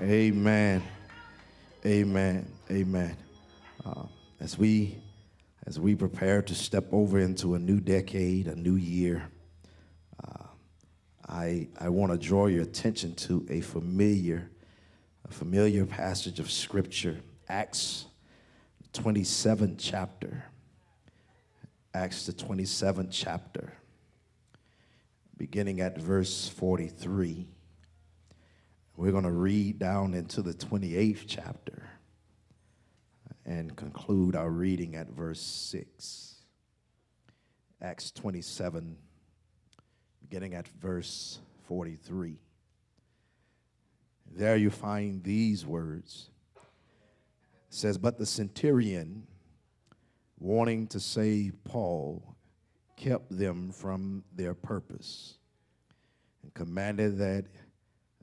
Amen. Amen. Amen. Uh, as we as we prepare to step over into a new decade, a new year, uh, I I want to draw your attention to a familiar a familiar passage of scripture, Acts 27th chapter. Acts the 27th chapter, beginning at verse 43. We're going to read down into the 28th chapter and conclude our reading at verse 6. Acts 27, beginning at verse 43. There you find these words. It says, But the centurion, wanting to save Paul, kept them from their purpose and commanded that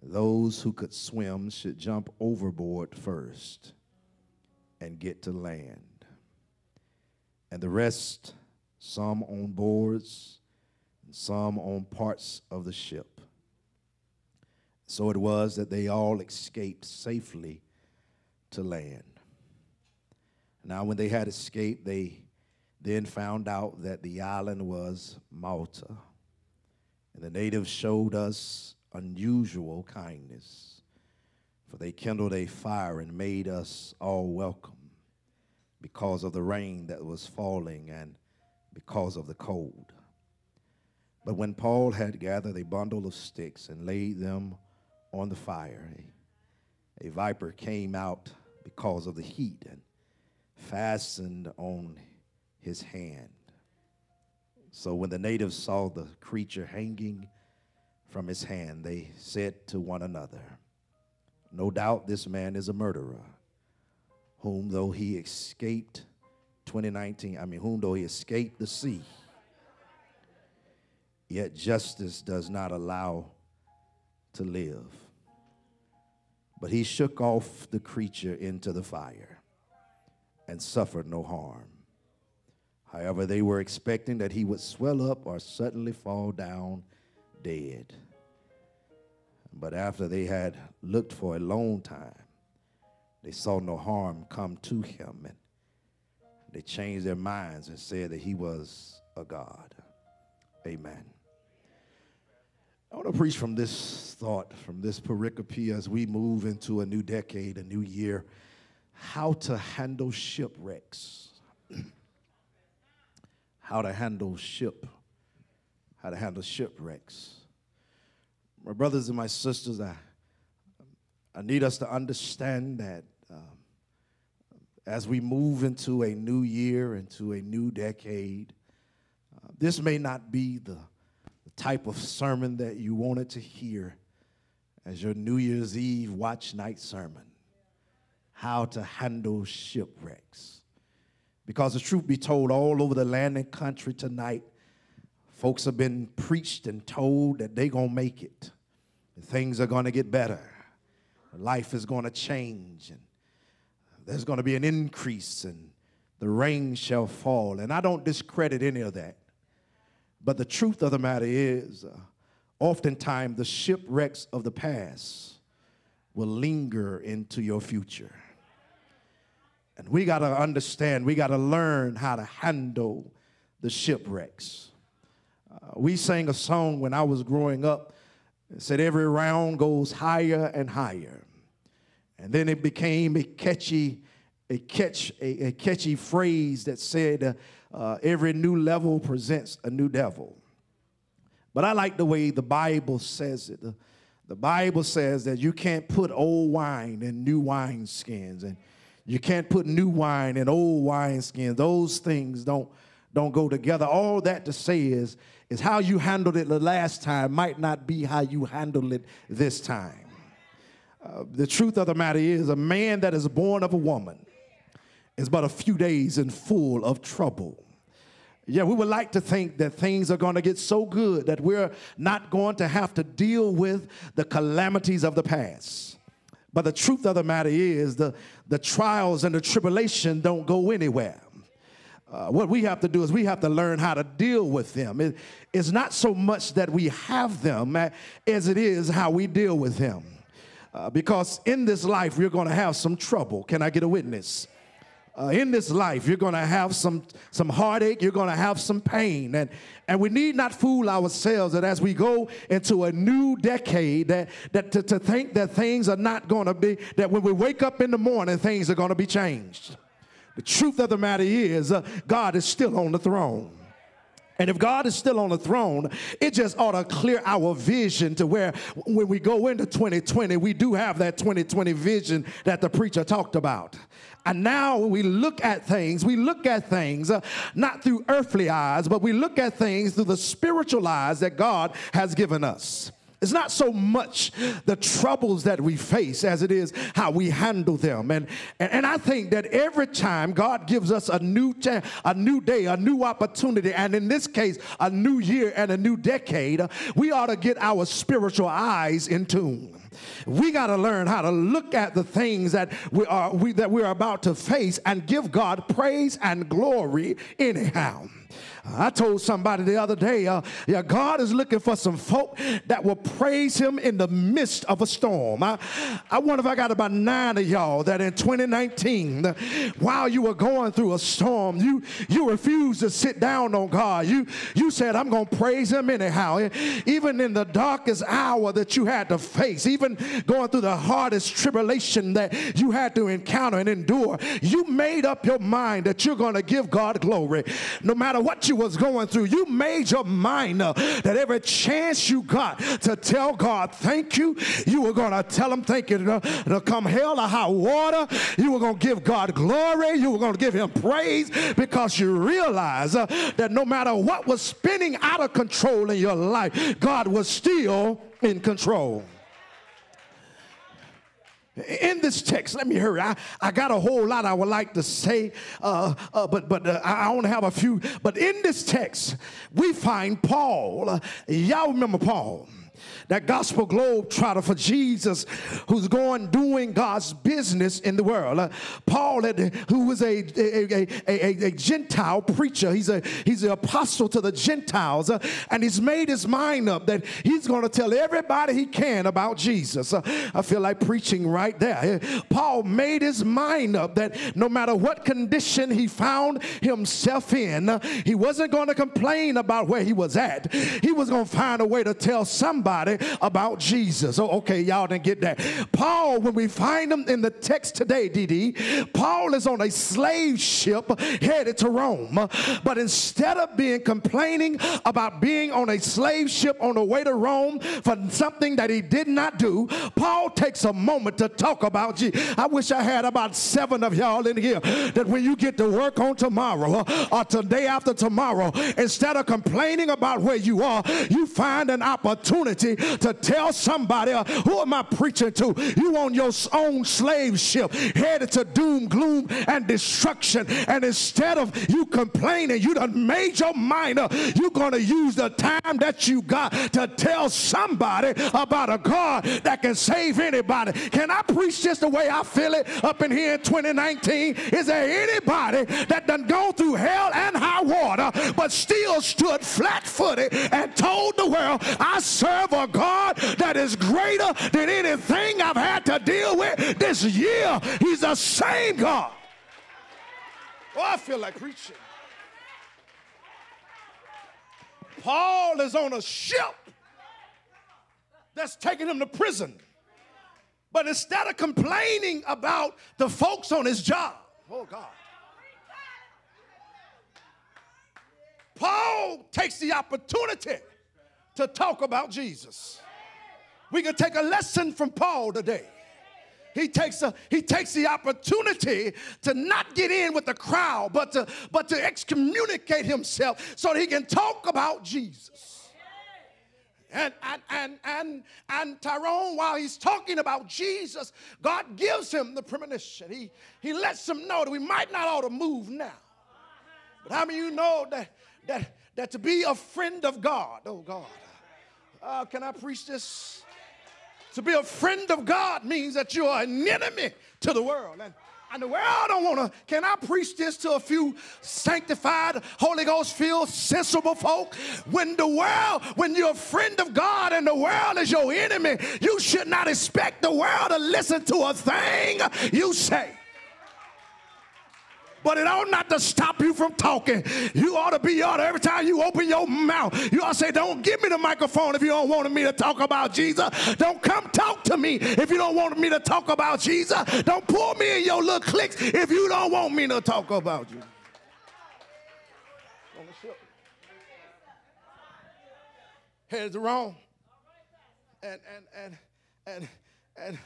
those who could swim should jump overboard first and get to land. And the rest, some on boards and some on parts of the ship. So it was that they all escaped safely to land. Now, when they had escaped, they then found out that the island was Malta. And the natives showed us unusual kindness, for they kindled a fire and made us all welcome because of the rain that was falling and because of the cold. But when Paul had gathered a bundle of sticks and laid them on the fire, a, a viper came out because of the heat and fastened on his hand. So when the natives saw the creature hanging from his hand, they said to one another, No doubt this man is a murderer, whom though he escaped 2019, I mean, whom though he escaped the sea, yet justice does not allow to live. But he shook off the creature into the fire and suffered no harm. However, they were expecting that he would swell up or suddenly fall down dead. But after they had looked for a long time, they saw no harm come to him, and they changed their minds and said that he was a God. Amen. I want to preach from this thought, from this pericope as we move into a new decade, a new year, how to handle shipwrecks. how to handle ship, how to handle shipwrecks. My brothers and my sisters, I, I need us to understand that um, as we move into a new year, into a new decade, uh, this may not be the, the type of sermon that you wanted to hear as your New Year's Eve watch night sermon. How to handle shipwrecks. Because the truth be told, all over the land and country tonight, folks have been preached and told that they're going to make it things are going to get better. Life is going to change, and there's going to be an increase, and the rain shall fall. And I don't discredit any of that. But the truth of the matter is, uh, oftentimes the shipwrecks of the past will linger into your future. And we got to understand, we got to learn how to handle the shipwrecks. Uh, we sang a song when I was growing up it said every round goes higher and higher. And then it became a catchy, a catch, a, a catchy phrase that said, uh, uh, every new level presents a new devil. But I like the way the Bible says it. The, the Bible says that you can't put old wine in new wine skins, and you can't put new wine in old wine skins. Those things don't, don't go together. All that to say is is how you handled it the last time might not be how you handle it this time. Uh, the truth of the matter is, a man that is born of a woman is but a few days and full of trouble. Yeah, we would like to think that things are going to get so good that we're not going to have to deal with the calamities of the past. But the truth of the matter is, the, the trials and the tribulation don't go anywhere. Uh, what we have to do is we have to learn how to deal with them. It, it's not so much that we have them as it is how we deal with them. Uh, because in this life, we're going to have some trouble. Can I get a witness? Uh, in this life, you're going to have some, some heartache, you're going to have some pain. And, and we need not fool ourselves that as we go into a new decade, that, that to, to think that things are not going to be, that when we wake up in the morning, things are going to be changed. The truth of the matter is, uh, God is still on the throne. And if God is still on the throne, it just ought to clear our vision to where when we go into 2020, we do have that 2020 vision that the preacher talked about. And now we look at things, we look at things uh, not through earthly eyes, but we look at things through the spiritual eyes that God has given us. It's not so much the troubles that we face as it is how we handle them. And, and, and I think that every time God gives us a new, a new day, a new opportunity, and in this case, a new year and a new decade, we ought to get our spiritual eyes in tune. We got to learn how to look at the things that we are we, that we're about to face and give God praise and glory anyhow. I told somebody the other day, uh, yeah, God is looking for some folk that will praise Him in the midst of a storm. I, I wonder if I got about nine of y'all that in 2019, while you were going through a storm, you you refused to sit down on God. You you said, "I'm going to praise Him anyhow." Even in the darkest hour that you had to face, even going through the hardest tribulation that you had to encounter and endure, you made up your mind that you're going to give God glory, no matter what you was going through, you made your mind up that every chance you got to tell God thank you, you were going to tell him thank you. To, come hell or high water, you were going to give God glory, you were going to give him praise because you realize uh, that no matter what was spinning out of control in your life, God was still in control in this text, let me hurry. I, I got a whole lot I would like to say, uh, uh, but but uh, I only have a few. But in this text, we find Paul. Y'all remember Paul? That gospel globe trotter for Jesus who's going doing God's business in the world. Uh, Paul, who was a, a, a, a, Gentile preacher, he's, a, he's an apostle to the Gentiles, uh, and he's made his mind up that he's going to tell everybody he can about Jesus. Uh, I feel like preaching right there. Paul made his mind up that no matter what condition he found himself in, uh, he wasn't going to complain about where he was at. He was going to find a way to tell somebody about Jesus. Oh, okay, y'all didn't get that. Paul, when we find him in the text today, DD, Paul is on a slave ship headed to Rome. But instead of being complaining about being on a slave ship on the way to Rome for something that he did not do, Paul takes a moment to talk about Jesus. I wish I had about seven of y'all in here that when you get to work on tomorrow uh, or today after tomorrow, instead of complaining about where you are, you find an opportunity to tell somebody, uh, who am I preaching to? You on your own slave ship headed to doom, gloom, and destruction. And instead of you complaining, you done made your mind up. You're going to use the time that you got to tell somebody about a God that can save anybody. Can I preach just the way I feel it up in here in 2019? Is there anybody that done gone through hell and high water but still stood flat footed and told the world, I serve a God that is greater than anything I've had to deal with this year. He's the same God. Oh, I feel like preaching. Paul is on a ship that's taking him to prison. But instead of complaining about the folks on his job, oh God, Paul takes the opportunity to talk about Jesus. We can take a lesson from Paul today. He takes, a, he takes the opportunity to not get in with the crowd, but to, but to excommunicate himself so that he can talk about Jesus. And, and, and, and, and Tyrone, while he's talking about Jesus, God gives him the premonition. He, he lets him know that we might not ought to move now. But how many of you know that, that, that to be a friend of God, oh God, uh, can I preach this? To be a friend of God means that you are an enemy to the world. And, And the world don't want to. Can I preach this to a few sanctified, Holy Ghost filled, sensible folk? When the world, when you're a friend of God and the world is your enemy, you should not expect the world to listen to a thing you say but it ought not to stop you from talking. You ought to be ought every time you open your mouth, you ought to say, Don't give me the microphone if you don't want me to talk about Jesus. Don't come talk to me if you don't want me to talk about Jesus. Don't pull me in your little clicks if you don't want me to talk about you. To Rome. And and and and and,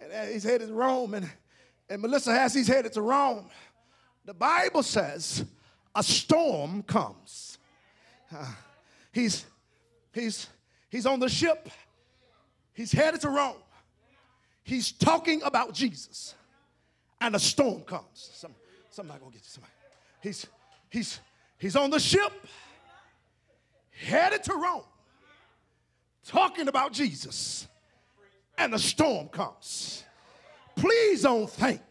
and, and he's headed to Rome and, and Melissa has he's headed to Rome. The Bible says a storm comes. Uh, he's, he's, he's on the ship. He's headed to Rome. He's talking about Jesus. And a storm comes. Some, somebody go get you somebody. He's, he's, he's on the ship, headed to Rome, talking about Jesus. And a storm comes. Please don't think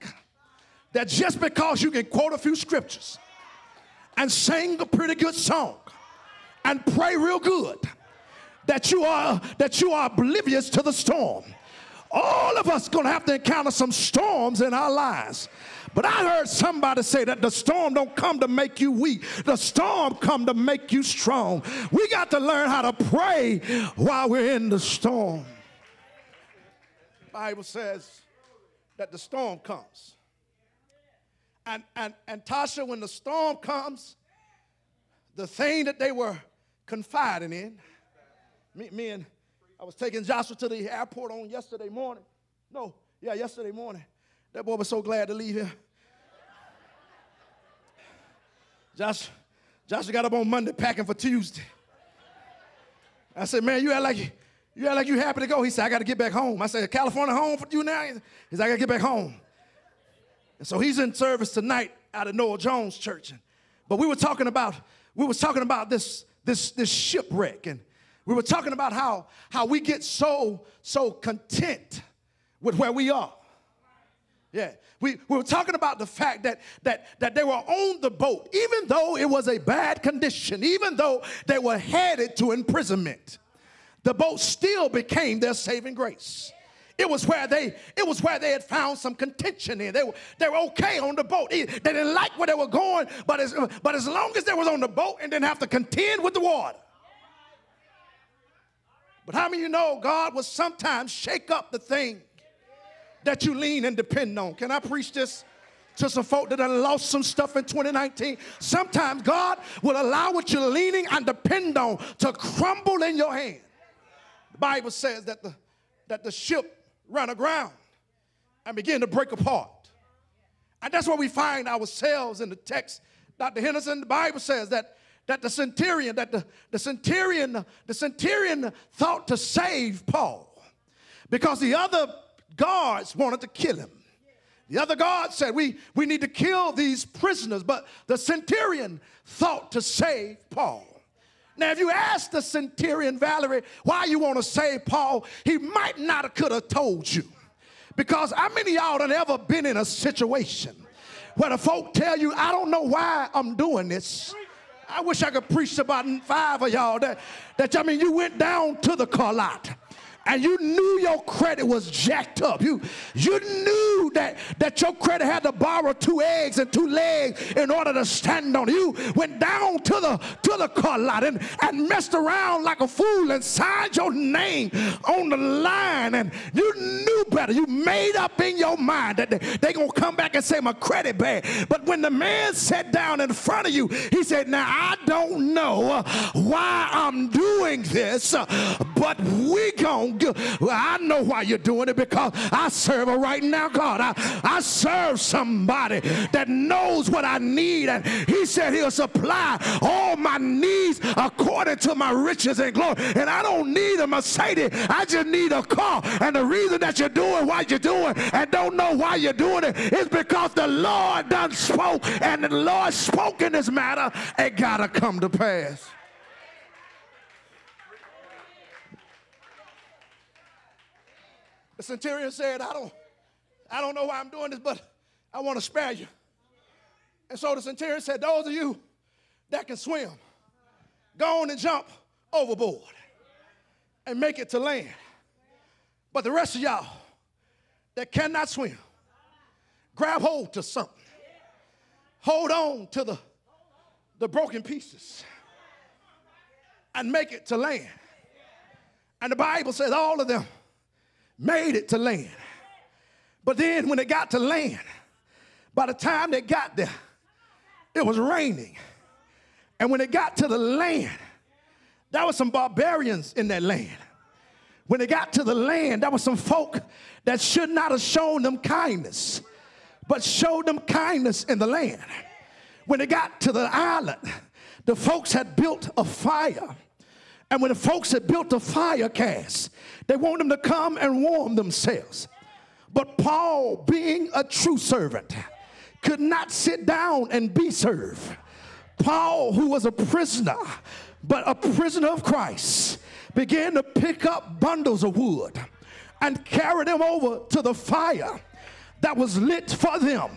that just because you can quote a few scriptures and sing a pretty good song and pray real good that you are that you are oblivious to the storm. All of us to have to encounter some storms in our lives. But i heard somebody say that the storm don't come to make you weak. The storm come to make you strong. We got to learn how to pray while we're in the storm. The bible says that the storm comes and, and, and Tasha, when the storm comes, the thing that they were confiding in, me, me and I was taking Joshua to the airport on yesterday morning. No, yeah, yesterday morning. That boy was so glad to leave here. Josh, Joshua got up on Monday packing for Tuesday. I said, man, you act like you, you act like you happy to go. He said, I got to get back home. I said, California home for you now? He said, I got to get back home. And so he's in service tonight out of Noah Jones Church. But we were talking about, we were talking about this, this, this shipwreck. And we were talking about how, how we get so, so content with where we are. Yeah. We, we were talking about the fact that, that, that they were on the boat, even though it was a bad condition, even though they were headed to imprisonment, the boat still became their saving grace. It was where they it was where they had found some contention in. They were, they were okay on the boat. They didn't like where they were going, but as, but as long as they was on the boat and didn't have to contend with the water. But how many of you know God will sometimes shake up the thing that you lean and depend on? Can I preach this? to some folk that have lost some stuff in 2019. Sometimes God will allow what you're leaning and depend on to crumble in your hand. The Bible says that the, that the ship ran aground and begin to break apart. And that's where we find ourselves in the text. Dr. Henderson, the Bible says that, that the centurion, that the, the centurion, the centurion thought to save Paul because the other guards wanted to kill him. The other guard said, we, we need to kill these prisoners, but the centurion thought to save Paul. Now, if you ask the centurion Valerie why you want to save Paul, he might not have could have told you. Because how many y'all have ever been in a situation where the folk tell you, I don't know why I'm doing this. I wish I could preach about five of y'all that, that I mean, you went down to the car lot and you knew your credit was jacked up. You, you knew that, that your credit had to borrow two eggs and two legs in order to stand on. You went down to the, to the car lot and, and messed around like a fool and signed your name on the line and you knew better. You made up in your mind that they're they going to come back and say my credit bad. But when the man sat down in front of you, he said, now I don't know uh, why I'm doing this, uh, but we going well, I know why you're doing it because I serve a right now God. I, I serve somebody that knows what I need, and He said He'll supply all my needs according to my riches and glory. And I don't need a Mercedes, I just need a car. And the reason that you're doing what you're doing and don't know why you're doing it is because the Lord done spoke, and the Lord spoke in this matter, it gotta come to pass. The centurion said, I don't, I don't know why I'm doing this, but I want to spare you. And so the centurion said, Those of you that can swim, go on and jump overboard and make it to land. But the rest of y'all that cannot swim, grab hold to something. Hold on to the, the broken pieces and make it to land. And the Bible says all of them made it to land. But then when they got to land, by the time they got there, it was raining. And when they got to the land, there was some barbarians in that land. When they got to the land, there was some folk that should not have shown them kindness, but showed them kindness in the land. When they got to the island, the folks had built a fire. And when the folks had built a fire cast, they want them to come and warm themselves. But Paul, being a true servant, could not sit down and be served. Paul, who was a prisoner, but a prisoner of Christ, began to pick up bundles of wood and carry them over to the fire that was lit for them.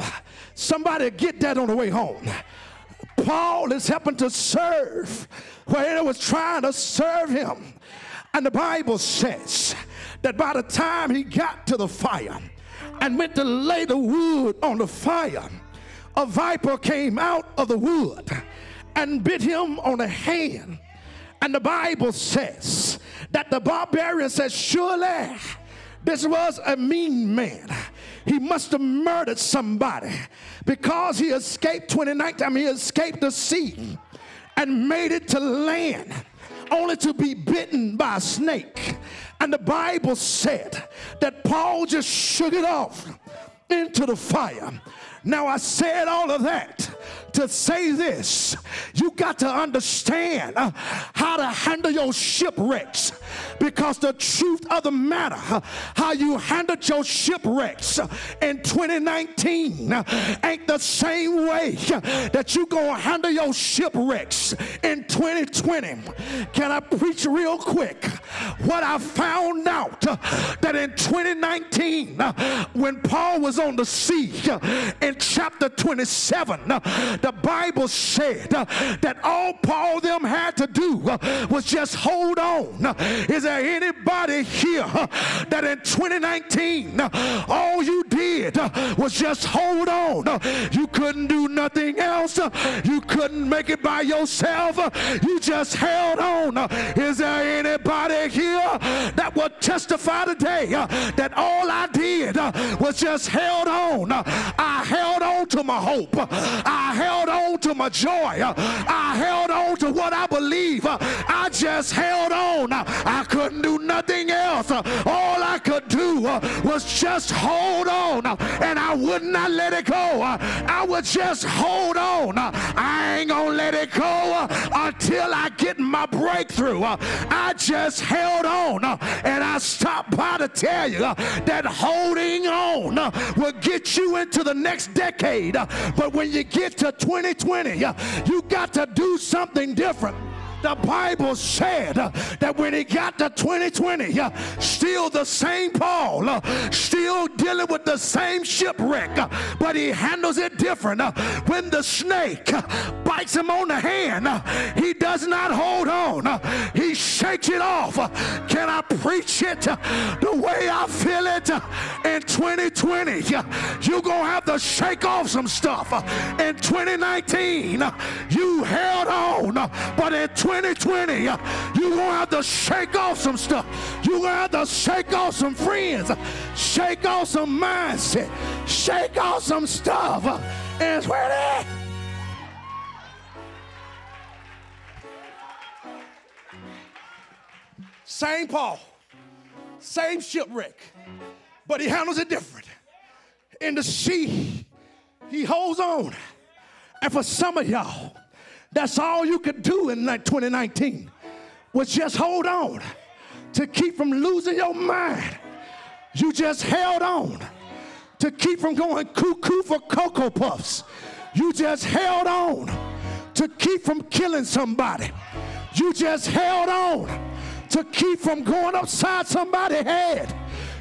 Somebody get that on the way home. Paul is helping to serve where they was trying to serve him. And the Bible says that by the time he got to the fire and went to lay the wood on the fire, a viper came out of the wood and bit him on the hand. And the Bible says that the barbarian says, Surely this was a mean man. He must have murdered somebody because he escaped 29 I mean, he escaped the sea and made it to land only to be bitten by a snake. And the Bible said that Paul just shook it off into the fire. Now, I said all of that to say this. You got to understand uh, how to handle your shipwrecks. Because the truth of the matter uh, how you handled your shipwrecks uh, in 2019 ain't the same way that you gonna handle your shipwrecks in 2020 can i preach real quick? What i found out that in 2019 when paul was on the sea in chapter 27 the Bible said uh, that all Paul them had to do uh, was just hold on. Is there anybody here uh, that in 2019 all you did uh, was just hold on? Uh, you couldn't do nothing else. Uh, you couldn't make it by yourself. You just held on. Is there anybody here that would testify today that all I did was just held on? I held on to my hope. I held held on to my joy. I held on to what I believe. I just held on. I couldn't do nothing else. All I could do was just hold on. Uh, and I would not let it go. Uh, I would just hold on. I ain't gonna let it go until I get my breakthrough. I just held on. And I stopped by to tell you that holding on will get you into the next decade. But when you get to 2020, you got to do something different the Bible said uh, that when he got to 2020, uh, still the same Paul, uh, still dealing with the same shipwreck, but he handles it different. When the snake bites him on the hand, he does not hold on, he shakes it off. Can I preach it the way I feel it in 2020? You're going to have to shake off some stuff. In 2019, you held on, but in 2020, you're going to have to shake off some stuff. You're going to have to shake off some friends, shake off some mindset, shake off some stuff. And where they Same Paul, same shipwreck, but he handles it different. In the sea, he holds on. And for some of y'all, that's all you could do in 2019 was just hold on to keep from losing your mind. You just held on to keep from going cuckoo for Cocoa Puffs. You just held on to keep from killing somebody. You just held on to keep from going upside somebody's head.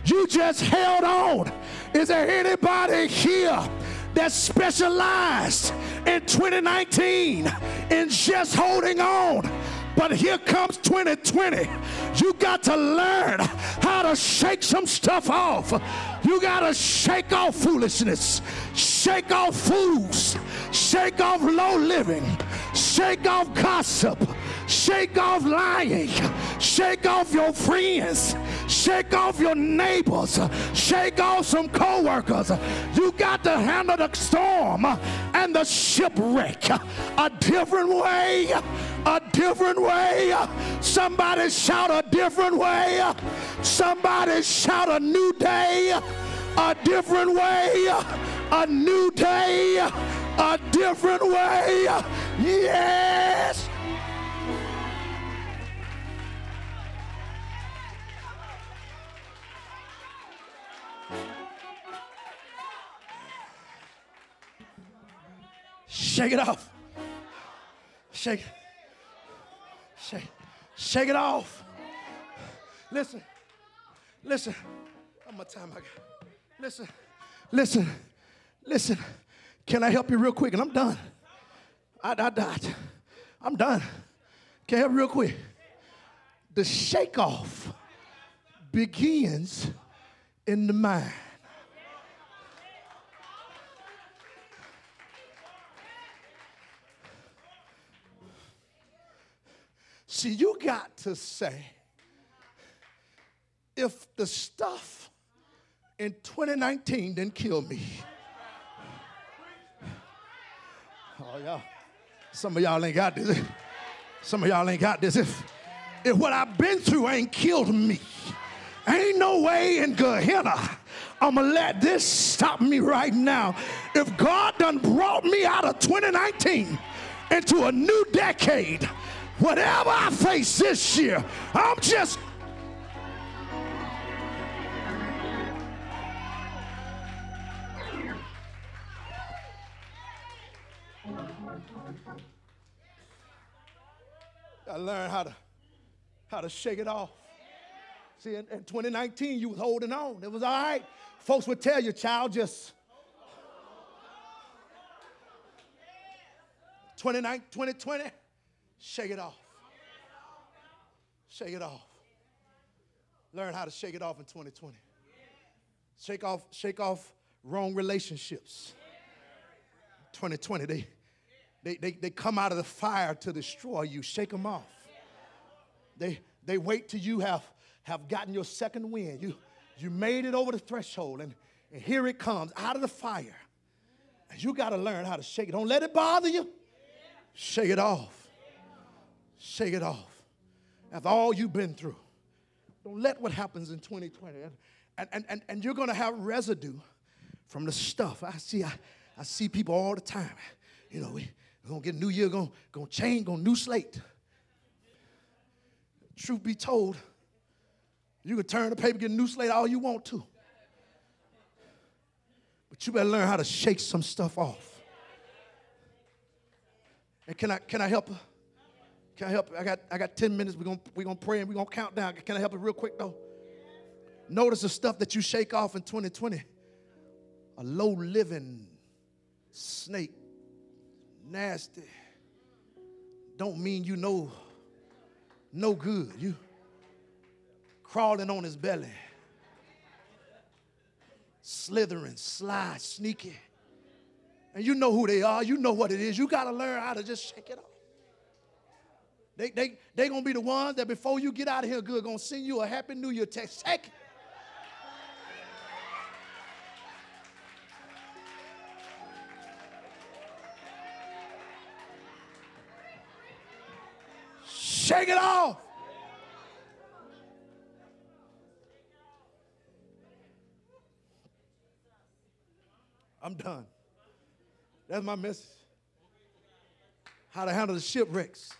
You just held on. Is there anybody here that specialized in 2019 in just holding on. But here comes 2020. You got to learn how to shake some stuff off. You got to shake off foolishness, shake off fools, shake off low living, shake off gossip, shake off lying, shake off your friends, shake off your neighbors, shake off some co-workers. You got to handle the storm and the shipwreck a different way, a different way. Somebody shout a different way. Somebody shout a new day, a different way, a new day, a different way. Yes. Shake it off. Shake it. Shake, shake it off. Listen, listen. How much time I got? Listen, listen, listen. Can I help you real quick? And I'm done. I, I, I, I'm done. Can I help you real quick? The shake off begins in the mind. See, you got to say, if the stuff in 2019 didn't kill me, oh, y'all, some of y'all ain't got this. Some of y'all ain't got this. If, if what I've been through ain't killed me, ain't no way in Gehenna I'm gonna let this stop me right now. If God done brought me out of 2019 into a new decade, whatever I face this year, I'm just I learned how to how to shake it off. See, in, in 2019, you was holding on. It was all right. Folks would tell you, child, just 2020, Shake it off. Shake it off. Learn how to shake it off in 2020. Shake off, shake off wrong relationships. 2020, they, they, they, they come out of the fire to destroy you. Shake them off. They, they wait till you have, have gotten your second wind. You, you made it over the threshold, and, and here it comes out of the fire. And you got to learn how to shake it. Don't let it bother you. Shake it off. Shake it off. After all you've been through, don't let what happens in 2020. And, and, and, and you're going to have residue from the stuff. I see, I, I see people all the time. You know, we, we're going to get a new year, going to change, going to new slate. Truth be told, you can turn the paper, get a new slate all you want to. But you better learn how to shake some stuff off. And can I, can I help her? Can I help? I got, I got 10 minutes. We're going we're gonna pray and we're going to count down. Can I help you real quick, though? Notice the stuff that you shake off in 2020. A low living snake, nasty. Don't mean you know no good. You crawling on his belly, slithering, sly, sneaky. And you know who they are. You know what it is. You got to learn how to just shake it off. They, they, they to be the ones that before you get out of here good, to send you a Happy New Year text. It. Shake it off. I'm done. That's my message. How to handle the shipwrecks.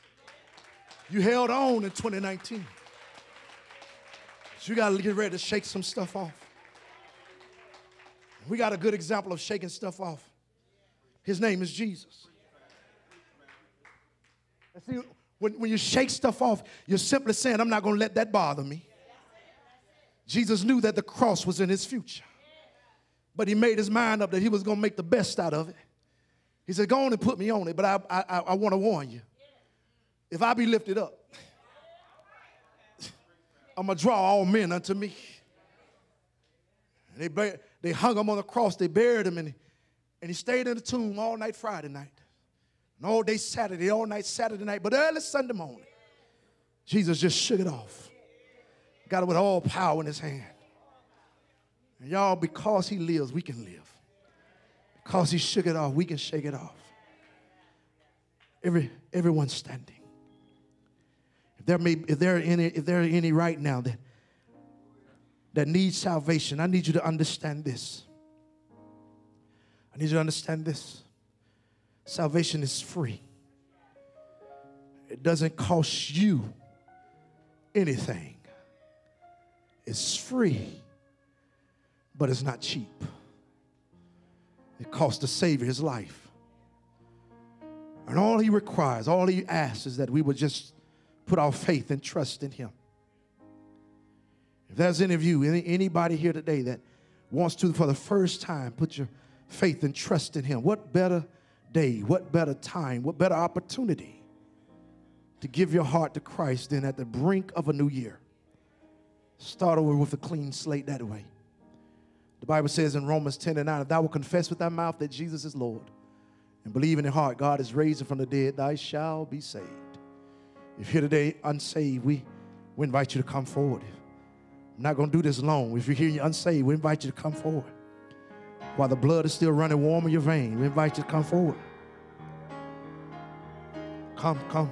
You held on in 2019. So you got to get ready to shake some stuff off. We got a good example of shaking stuff off. His name is Jesus. see, when, when you shake stuff off, you're simply saying, I'm not going to let that bother me. Jesus knew that the cross was in his future. But he made his mind up that he was going to make the best out of it. He said, Go on and put me on it, but I, I, I want to warn you. If I be lifted up, I'm going to draw all men unto me. And they, they hung him on the cross, they buried him, and, and he stayed in the tomb all night Friday night, and all day Saturday, all night Saturday night, but early Sunday morning, Jesus just shook it off. Got it with all power in his hand. And y'all, because he lives, we can live. Because he shook it off, we can shake it off. Every, everyone standing. There may, if there are any, if there are any right now that that need salvation, I need you to understand this. I need you to understand this. Salvation is free. It doesn't cost you anything. It's free, but it's not cheap. It cost the Savior his life. And all he requires, all he asks is that we would just put our faith and trust in him. If there's any of you, any, anybody here today that wants to, for the first time, put your faith and trust in him, what better day, what better time, what better opportunity to give your heart to Christ than at the brink of a new year? Start over with a clean slate that way. The Bible says in Romans 10 and 9, if thou wilt confess with thy mouth that Jesus is Lord and believe in your heart God is raised from the dead, thou shalt be saved. If you're today unsaved, we, we invite you to come forward. I'm not going to do this long. If you're here you're unsaved, we invite you to come forward. While the blood is still running warm in your veins, we invite you to come forward. Come, come.